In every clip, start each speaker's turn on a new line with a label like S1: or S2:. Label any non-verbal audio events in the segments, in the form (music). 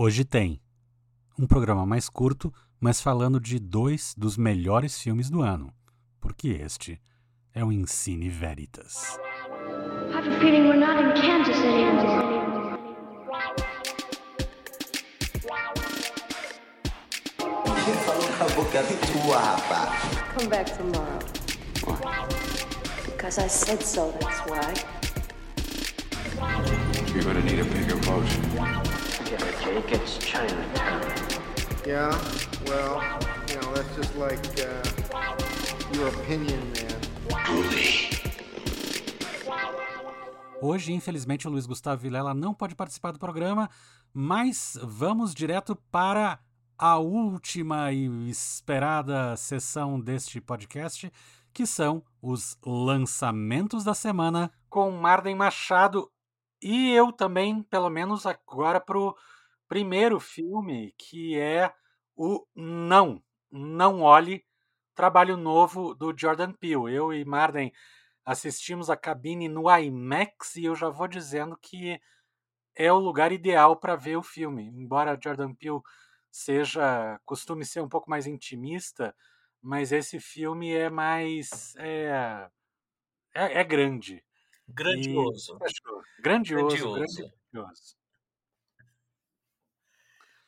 S1: Hoje tem um programa mais curto, mas falando de dois dos melhores filmes do ano, porque este é o Ensine Veritas.
S2: Falou com a boca tua, rapaz.
S3: Come back tomorrow. Because I said so, that's why.
S4: You're gonna need a bigger boat.
S5: It, Jake. It's Chinatown.
S6: Yeah, well, you know, that's just like uh, your opinion, man.
S1: Hoje, infelizmente, o Luiz Gustavo Vilela não pode participar do programa, mas vamos direto para a última e esperada sessão deste podcast, que são os lançamentos da semana com Marden Machado e eu também, pelo menos agora, pro primeiro filme, que é o Não, Não Olhe, trabalho novo do Jordan Peele. Eu e Marden assistimos a cabine no IMAX e eu já vou dizendo que é o lugar ideal para ver o filme. Embora Jordan Peele seja costume ser um pouco mais intimista, mas esse filme é mais é, é, é grande.
S7: Grandioso.
S1: E, grandioso,
S7: Grandioso.
S1: grandioso.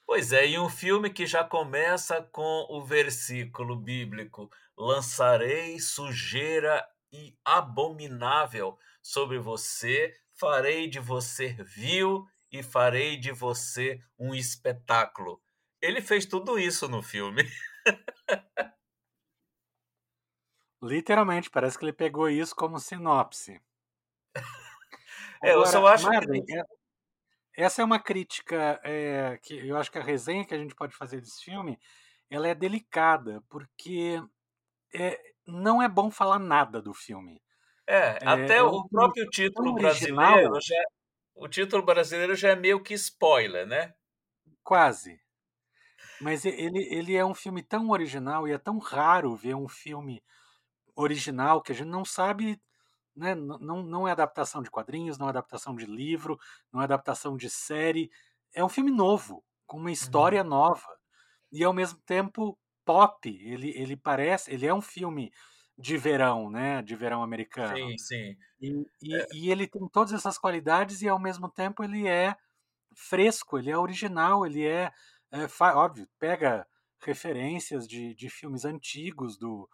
S7: Pois é, e um filme que já começa com o versículo bíblico: lançarei sujeira e abominável sobre você, farei de você vil e farei de você um espetáculo. Ele fez tudo isso no filme. (laughs)
S1: Literalmente, parece que ele pegou isso como sinopse. (laughs)
S7: É, eu só acho que
S1: Marden, é- essa é uma crítica é, que eu acho que a resenha que a gente pode fazer desse filme ela é delicada, porque é, não é bom falar nada do filme.
S7: É, até
S1: é
S7: o próprio título
S1: original.
S7: brasileiro já, o título brasileiro já é meio que spoiler, né?
S1: Quase. Mas ele, ele é um filme tão original e é tão raro ver um filme original que a gente não sabe. Né? Não, não é adaptação de quadrinhos, não é adaptação de livro, não é adaptação de série. É um filme novo, com uma história nova. E ao mesmo tempo pop. Ele, ele parece. Ele é um filme de verão, né? De verão americano.
S7: Sim, sim.
S1: E, e, e ele tem todas essas qualidades e ao mesmo tempo ele é fresco, ele é original, ele é, é, óbvio, pega referências de, de filmes antigos, do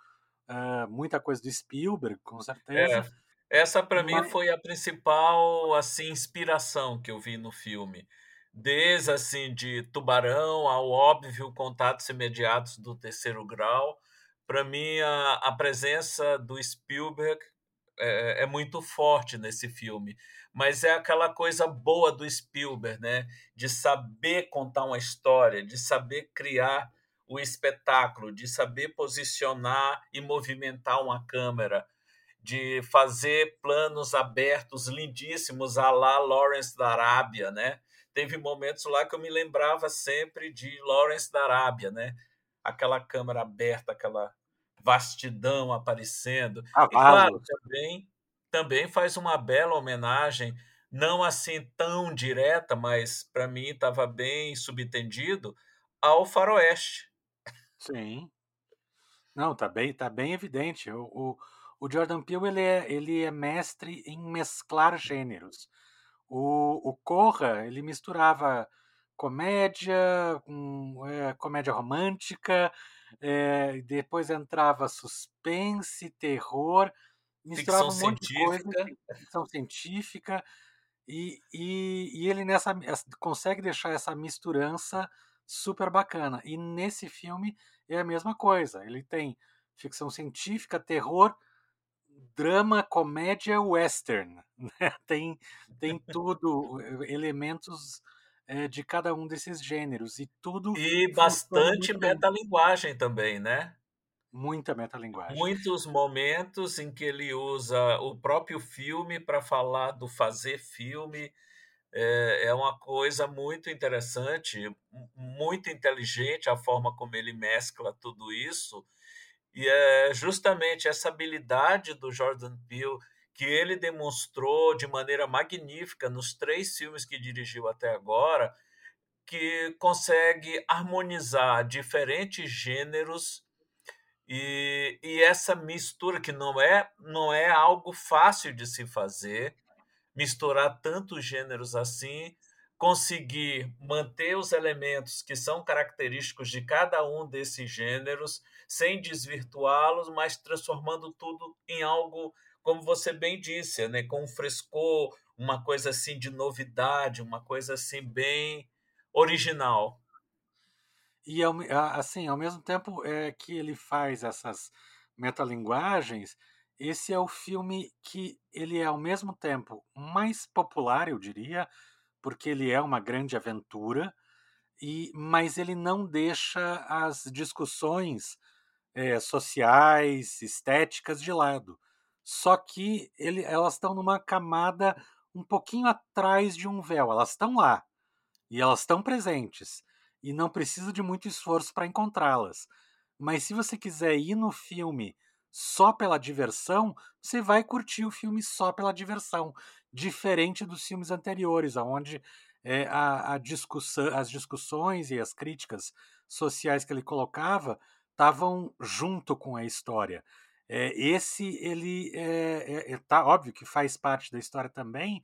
S1: ah, muita coisa do Spielberg, com certeza.
S7: É, essa para mim foi a principal assim inspiração que eu vi no filme. Desde assim de Tubarão ao óbvio Contatos Imediatos do Terceiro Grau, para mim a, a presença do Spielberg é, é muito forte nesse filme. Mas é aquela coisa boa do Spielberg, né? De saber contar uma história, de saber criar o espetáculo, de saber posicionar e movimentar uma câmera de fazer planos abertos lindíssimos à la Lawrence da Arábia, né? Teve momentos lá que eu me lembrava sempre de Lawrence da Arábia, né? Aquela câmera aberta, aquela vastidão aparecendo. E claro, também, também faz uma bela homenagem, não assim tão direta, mas para mim estava bem subtendido, ao faroeste.
S1: Sim. Não, tá bem, tá bem evidente. O, o, o Jordan Peele ele é, ele é mestre em mesclar gêneros. O, o Corra ele misturava comédia, um, é, comédia romântica, é, depois entrava suspense, terror, misturava
S7: ficção
S1: um monte
S7: científica.
S1: de coisa, ficção científica, e, e, e ele nessa consegue deixar essa misturança super bacana. E nesse filme é a mesma coisa. Ele tem ficção científica, terror, drama, comédia, western. (laughs) Né? Tem, tem tudo, elementos é, de cada um desses gêneros. E tudo.
S7: E bastante metalinguagem também, né?
S1: Muita metalinguagem.
S7: Muitos momentos em que ele usa o próprio filme para falar do fazer filme. É, é uma coisa muito interessante, muito inteligente a forma como ele mescla tudo isso e é justamente essa habilidade do Jordan Peele que ele demonstrou de maneira magnífica nos três filmes que dirigiu até agora, que consegue harmonizar diferentes gêneros e, e essa mistura que não é não é algo fácil de se fazer, misturar tantos gêneros assim, conseguir manter os elementos que são característicos de cada um desses gêneros sem desvirtuá-los, mas transformando tudo em algo, como você bem disse, né, com um frescor, uma coisa assim de novidade, uma coisa assim bem original.
S1: E assim, ao mesmo tempo é, que ele faz essas metalinguagens, esse é o filme que ele é ao mesmo tempo mais popular, eu diria, porque ele é uma grande aventura, e mas ele não deixa as discussões é, sociais, estéticas de lado. Só que ele, elas estão numa camada um pouquinho atrás de um véu. Elas estão lá e elas estão presentes e não precisa de muito esforço para encontrá-las. Mas se você quiser ir no filme só pela diversão, você vai curtir o filme só pela diversão, diferente dos filmes anteriores, onde é, a, a discussão, as discussões e as críticas sociais que ele colocava estavam junto com a história. É, esse ele é, é, tá óbvio que faz parte da história também,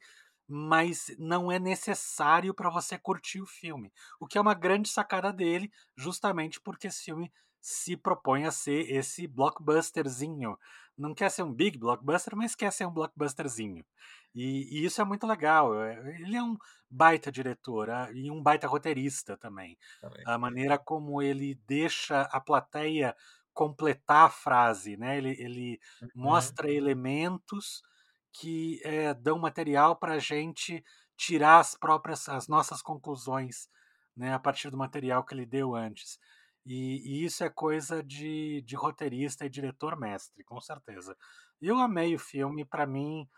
S1: mas não é necessário para você curtir o filme. O que é uma grande sacada dele, justamente porque esse filme se propõe a ser esse blockbusterzinho. Não quer ser um big blockbuster, mas quer ser um blockbusterzinho. E, e isso é muito legal. É, ele é um baita diretor ah, e um baita roteirista também. também. A maneira como ele deixa a plateia completar a frase, né? Ele, ele uhum. mostra elementos que é, dão material para a gente tirar as próprias, as nossas conclusões, né? A partir do material que ele deu antes. E, e, isso é coisa de, de roteirista e diretor mestre, com certeza. Eu amei o filme, para mim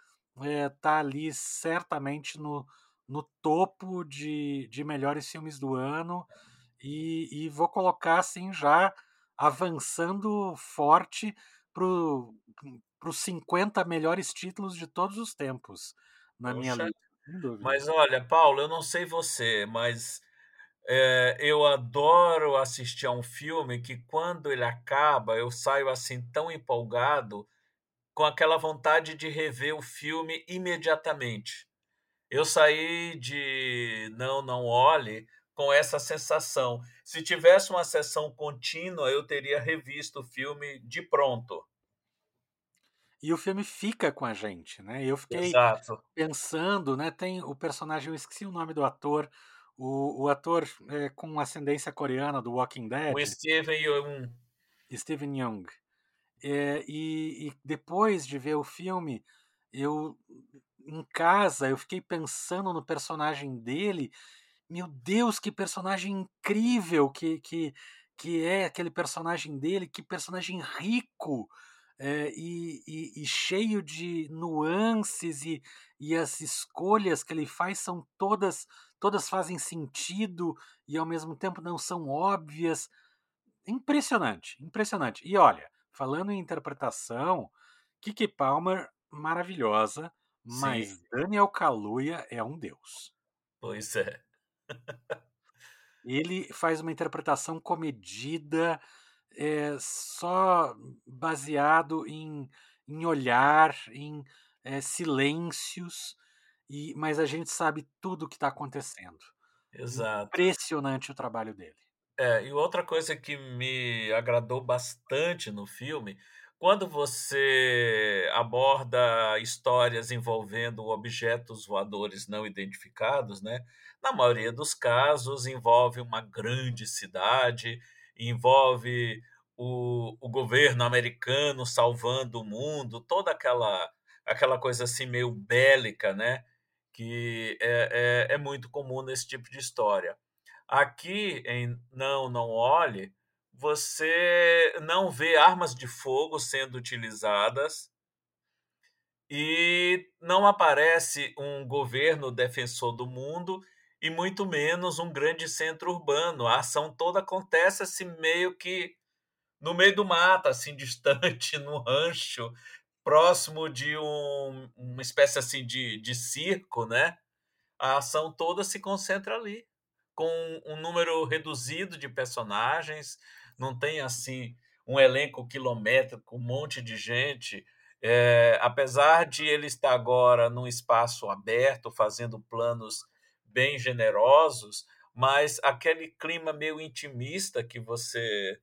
S1: é, tá ali certamente no, no topo de, de melhores filmes do ano e, e vou colocar assim já avançando forte para os 50 melhores títulos de todos os tempos na Poxa, minha lista.
S7: Mas olha, Paulo, eu não sei você, mas é, eu adoro assistir a um filme que quando ele acaba eu saio assim tão empolgado com aquela vontade de rever o filme imediatamente. Eu saí de Não, Não Olhe com essa sensação. Se tivesse uma sessão contínua, eu teria revisto o filme de pronto.
S1: E o filme fica com a gente, né? Eu fiquei
S7: Exato.
S1: pensando, né? Tem o personagem, eu esqueci o nome do ator, o, o ator é, com ascendência coreana do Walking Dead.
S7: O Steven Yeun.
S1: Steven Young. É, e, e, depois de ver o filme, eu em casa eu fiquei pensando no personagem dele. Meu Deus, que personagem incrível que, que, que é aquele personagem dele, que personagem rico é, e, e, e, cheio de nuances e, e as escolhas que ele faz são todas todas fazem sentido e ao mesmo tempo não são óbvias. Impressionante, impressionante. E olha, Falando em interpretação, Kiki Palmer, maravilhosa, mas Sim. Daniel Kaluuya é um deus.
S7: Pois é.
S1: Ele faz uma interpretação comedida, é, só baseado em, em olhar, em é, silêncios, e, mas a gente sabe tudo o que está acontecendo.
S7: Exato.
S1: Impressionante o trabalho dele.
S7: É, e outra coisa que me agradou bastante no filme, quando você aborda histórias envolvendo objetos voadores não identificados, né? Na maioria dos casos envolve uma grande cidade, envolve o, o governo americano salvando o mundo, toda aquela aquela coisa assim meio bélica, né? Que é, é, é muito comum nesse tipo de história. Aqui em Não, Não Olhe, você não vê armas de fogo sendo utilizadas e não aparece um governo defensor do mundo e muito menos um grande centro urbano. A ação toda acontece assim meio que no meio do mato, assim (laughs) distante, no rancho, próximo de um, uma espécie assim de, de circo, né? A ação toda se concentra ali com um número reduzido de personagens, não tem assim um elenco quilométrico, um monte de gente. É, apesar de ele estar agora num espaço aberto, fazendo planos bem generosos, mas aquele clima meio intimista que você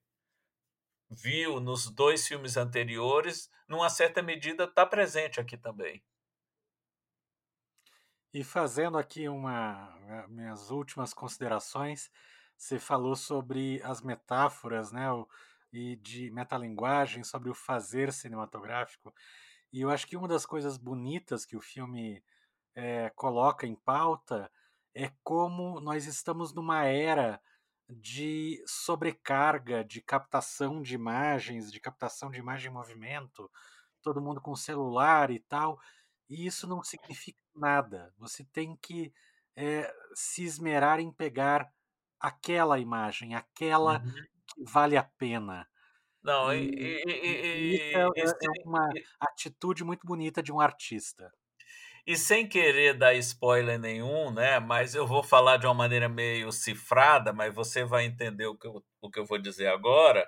S7: viu nos dois filmes anteriores, numa certa medida, está presente aqui também.
S1: E fazendo aqui uma minhas últimas considerações, você falou sobre as metáforas, né, e de metalinguagem, sobre o fazer cinematográfico. E eu acho que uma das coisas bonitas que o filme é, coloca em pauta é como nós estamos numa era de sobrecarga, de captação de imagens, de captação de imagem em movimento, todo mundo com celular e tal. E isso não significa nada. Você tem que é, se esmerar em pegar aquela imagem, aquela uhum. que vale a pena.
S7: Não, e, e, e,
S1: isso é, é uma atitude muito bonita de um artista.
S7: E sem querer dar spoiler nenhum, né? Mas eu vou falar de uma maneira meio cifrada, mas você vai entender o que eu, o que eu vou dizer agora.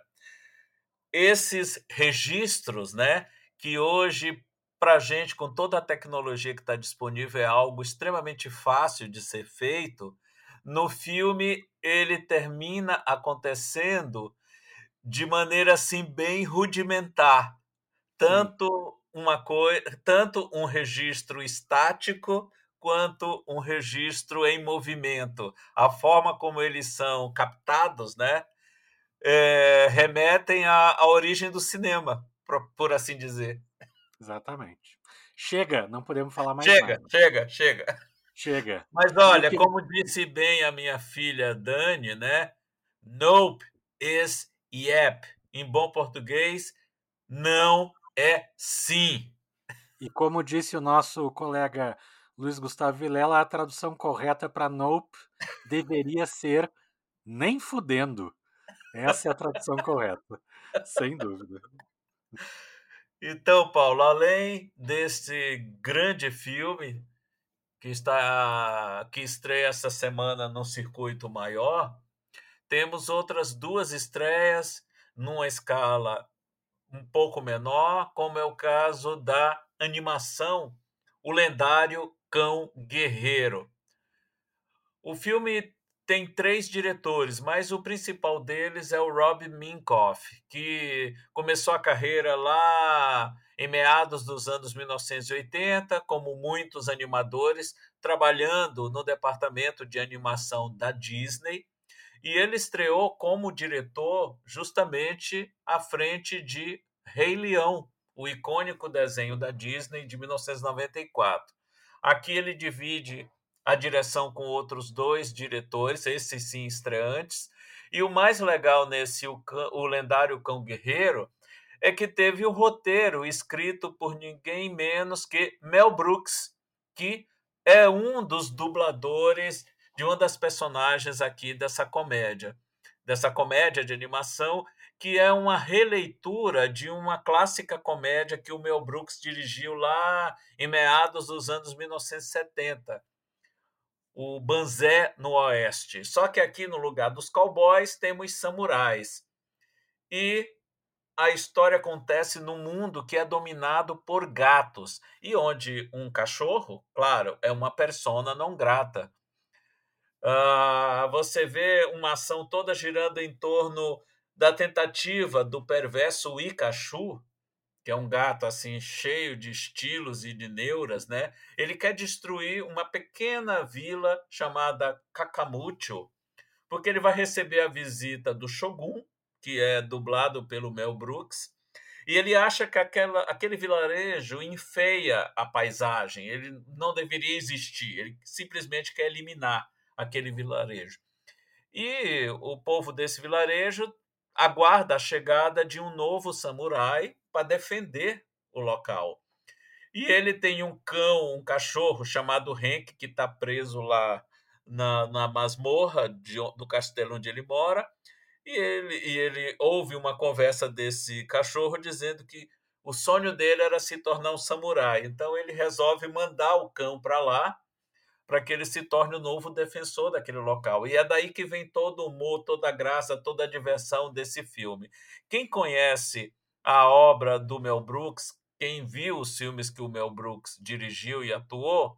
S7: Esses registros, né? Que hoje para a gente, com toda a tecnologia que está disponível, é algo extremamente fácil de ser feito. No filme, ele termina acontecendo de maneira assim bem rudimentar, tanto uma coisa, tanto um registro estático quanto um registro em movimento. A forma como eles são captados, né, é, remetem à, à origem do cinema, por, por assim dizer.
S1: Exatamente. Chega, não podemos falar mais
S7: chega,
S1: nada.
S7: Chega, chega,
S1: chega.
S7: Mas olha, que... como disse bem a minha filha Dani, né? Nope is yep. Em bom português, não é sim.
S1: E como disse o nosso colega Luiz Gustavo Vilela, a tradução correta para nope deveria ser nem fudendo. Essa é a tradução correta, sem dúvida.
S7: Então, Paulo, além deste grande filme que está que estreia essa semana no circuito maior, temos outras duas estreias numa escala um pouco menor, como é o caso da animação O Lendário Cão Guerreiro. O filme tem três diretores, mas o principal deles é o Rob Minkoff, que começou a carreira lá em meados dos anos 1980, como muitos animadores, trabalhando no departamento de animação da Disney. E ele estreou como diretor justamente à frente de Rei Leão, o icônico desenho da Disney de 1994. Aqui ele divide a direção com outros dois diretores, esses sim estreantes. E o mais legal nesse O, Cão, o Lendário Cão Guerreiro é que teve o roteiro escrito por ninguém menos que Mel Brooks, que é um dos dubladores de uma das personagens aqui dessa comédia, dessa comédia de animação, que é uma releitura de uma clássica comédia que o Mel Brooks dirigiu lá em meados dos anos 1970 o Banzé no Oeste. Só que aqui no lugar dos cowboys temos samurais. E a história acontece num mundo que é dominado por gatos e onde um cachorro, claro, é uma persona não grata. Uh, você vê uma ação toda girando em torno da tentativa do perverso Ikachu, que é um gato assim cheio de estilos e de neuras, né? Ele quer destruir uma pequena vila chamada Kakamucho, porque ele vai receber a visita do Shogun, que é dublado pelo Mel Brooks, e ele acha que aquela, aquele vilarejo enfeia a paisagem, ele não deveria existir, ele simplesmente quer eliminar aquele vilarejo. E o povo desse vilarejo aguarda a chegada de um novo samurai para defender o local. E ele tem um cão, um cachorro chamado Henk, que está preso lá na, na masmorra de, do castelo onde ele mora. E ele, e ele ouve uma conversa desse cachorro dizendo que o sonho dele era se tornar um samurai. Então ele resolve mandar o cão para lá para que ele se torne o novo defensor daquele local. E é daí que vem todo o humor, toda a graça, toda a diversão desse filme. Quem conhece a obra do Mel Brooks, quem viu os filmes que o Mel Brooks dirigiu e atuou,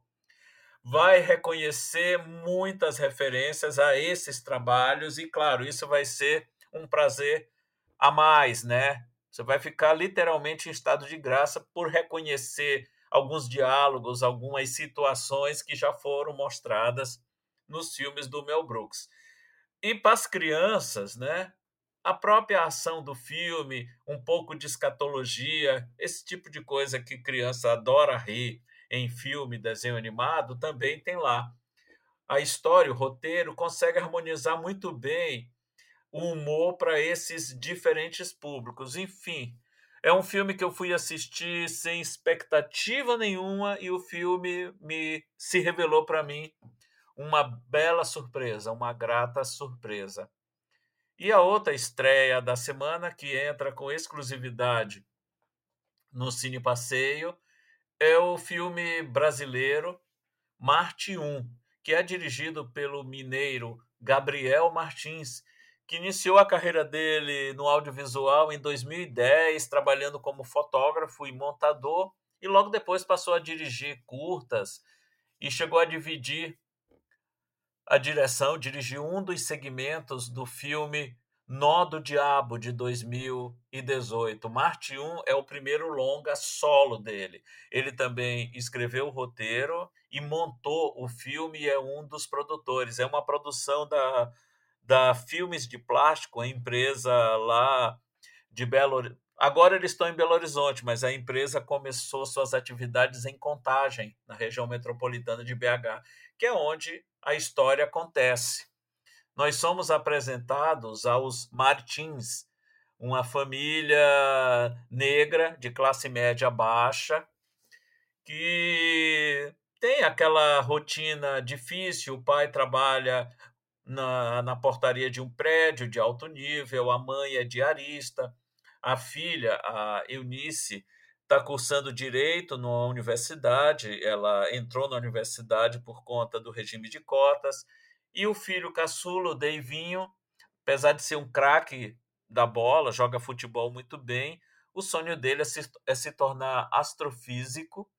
S7: vai reconhecer muitas referências a esses trabalhos e claro, isso vai ser um prazer a mais, né? Você vai ficar literalmente em estado de graça por reconhecer alguns diálogos, algumas situações que já foram mostradas nos filmes do Mel Brooks. E para as crianças, né? A própria ação do filme, um pouco de escatologia, esse tipo de coisa que criança adora rir em filme, desenho animado, também tem lá. A história, o roteiro, consegue harmonizar muito bem o humor para esses diferentes públicos. Enfim, é um filme que eu fui assistir sem expectativa nenhuma e o filme me se revelou para mim uma bela surpresa, uma grata surpresa. E a outra estreia da semana que entra com exclusividade no Cine Passeio é o filme brasileiro Marte 1, que é dirigido pelo mineiro Gabriel Martins, que iniciou a carreira dele no audiovisual em 2010, trabalhando como fotógrafo e montador, e logo depois passou a dirigir curtas e chegou a dividir a direção, dirigiu um dos segmentos do filme Nó do Diabo de 2018. Marte 1 é o primeiro longa solo dele. Ele também escreveu o roteiro e montou o filme e é um dos produtores. É uma produção da da Filmes de Plástico, a empresa lá de Belo Agora eles estão em Belo Horizonte, mas a empresa começou suas atividades em Contagem, na região metropolitana de BH, que é onde a história acontece. Nós somos apresentados aos Martins, uma família negra de classe média baixa que tem aquela rotina difícil, o pai trabalha na, na portaria de um prédio de alto nível, a mãe é diarista, a filha, a Eunice, está cursando direito numa universidade, ela entrou na universidade por conta do regime de cotas, e o filho caçulo, o Deivinho, apesar de ser um craque da bola, joga futebol muito bem, o sonho dele é se, é se tornar astrofísico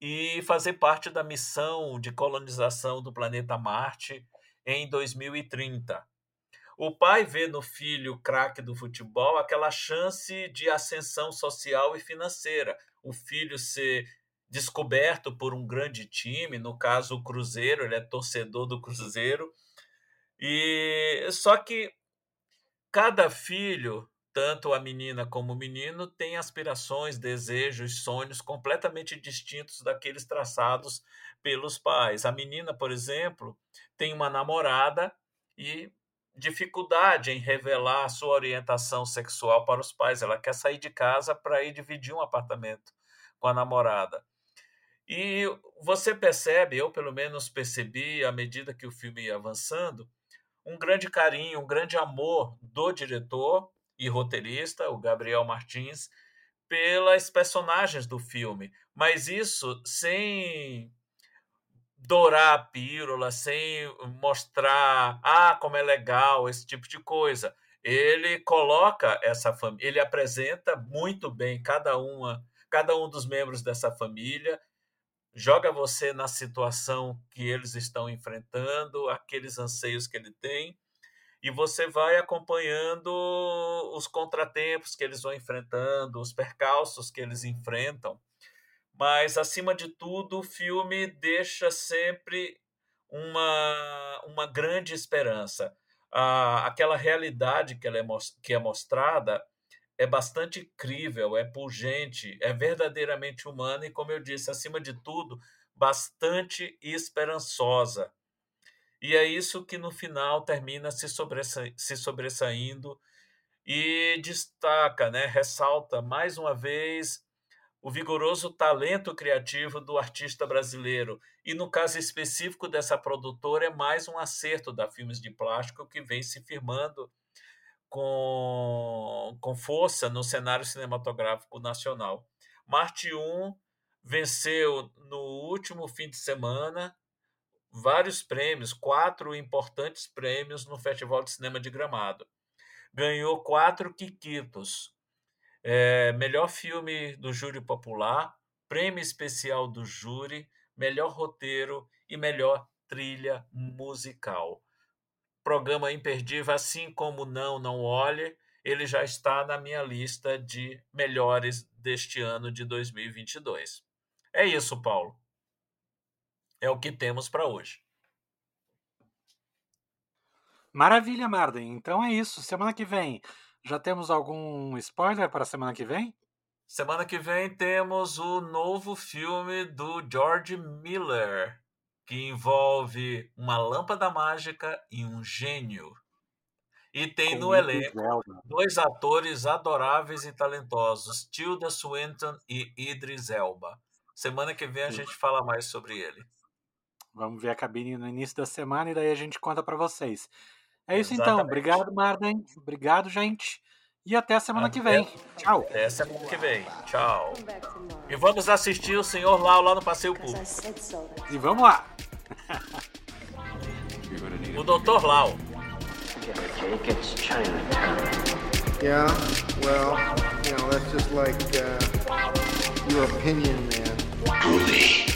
S7: e fazer parte da missão de colonização do planeta Marte em 2030. O pai vê no filho craque do futebol aquela chance de ascensão social e financeira. O filho ser descoberto por um grande time, no caso o Cruzeiro, ele é torcedor do Cruzeiro. E só que cada filho, tanto a menina como o menino, tem aspirações, desejos, sonhos completamente distintos daqueles traçados pelos pais. A menina, por exemplo, tem uma namorada e dificuldade em revelar a sua orientação sexual para os pais. Ela quer sair de casa para ir dividir um apartamento com a namorada. E você percebe, eu pelo menos percebi, à medida que o filme ia avançando, um grande carinho, um grande amor do diretor e roteirista, o Gabriel Martins, pelas personagens do filme. Mas isso sem dourar a pílula, sem mostrar, ah, como é legal, esse tipo de coisa. Ele coloca essa família, ele apresenta muito bem cada uma, cada um dos membros dessa família, joga você na situação que eles estão enfrentando, aqueles anseios que ele tem, e você vai acompanhando os contratempos que eles vão enfrentando, os percalços que eles enfrentam. Mas, acima de tudo, o filme deixa sempre uma, uma grande esperança. Ah, aquela realidade que, ela é, que é mostrada é bastante crível, é pungente, é verdadeiramente humana e, como eu disse, acima de tudo, bastante esperançosa. E é isso que no final termina se, sobressa se sobressaindo e destaca, né, ressalta mais uma vez o vigoroso talento criativo do artista brasileiro. E no caso específico dessa produtora, é mais um acerto da Filmes de Plástico que vem se firmando com, com força no cenário cinematográfico nacional. Marte 1 venceu no último fim de semana vários prêmios, quatro importantes prêmios no Festival de Cinema de Gramado. Ganhou quatro Kikitos. É, melhor filme do júri popular, prêmio especial do júri, melhor roteiro e melhor trilha musical programa imperdível, assim como Não, Não Olhe, ele já está na minha lista de melhores deste ano de 2022. É isso, Paulo. É o que temos para hoje.
S1: Maravilha, Marden. Então é isso. Semana que vem, já temos algum spoiler para a semana que vem?
S7: Semana que vem temos o novo filme do George Miller, que envolve uma lâmpada mágica e um gênio. E tem Com no elenco dois atores adoráveis e talentosos, Tilda Swinton e Idris Elba. Semana que vem a gente fala mais sobre ele.
S1: Vamos ver a cabine no início da semana e daí a gente conta para vocês. É isso então. Exatamente. então. Obrigado, Marden. Obrigado, gente. E até a semana até, que vem. Tchau.
S7: Até a semana que vem. Tchau. E vamos assistir o Senhor Lau lá no Passeio Público.
S1: E vamos lá.
S7: o Dr. Lau.
S6: Yeah, well, you know, that's just like uh, your opinion, man. Groovy.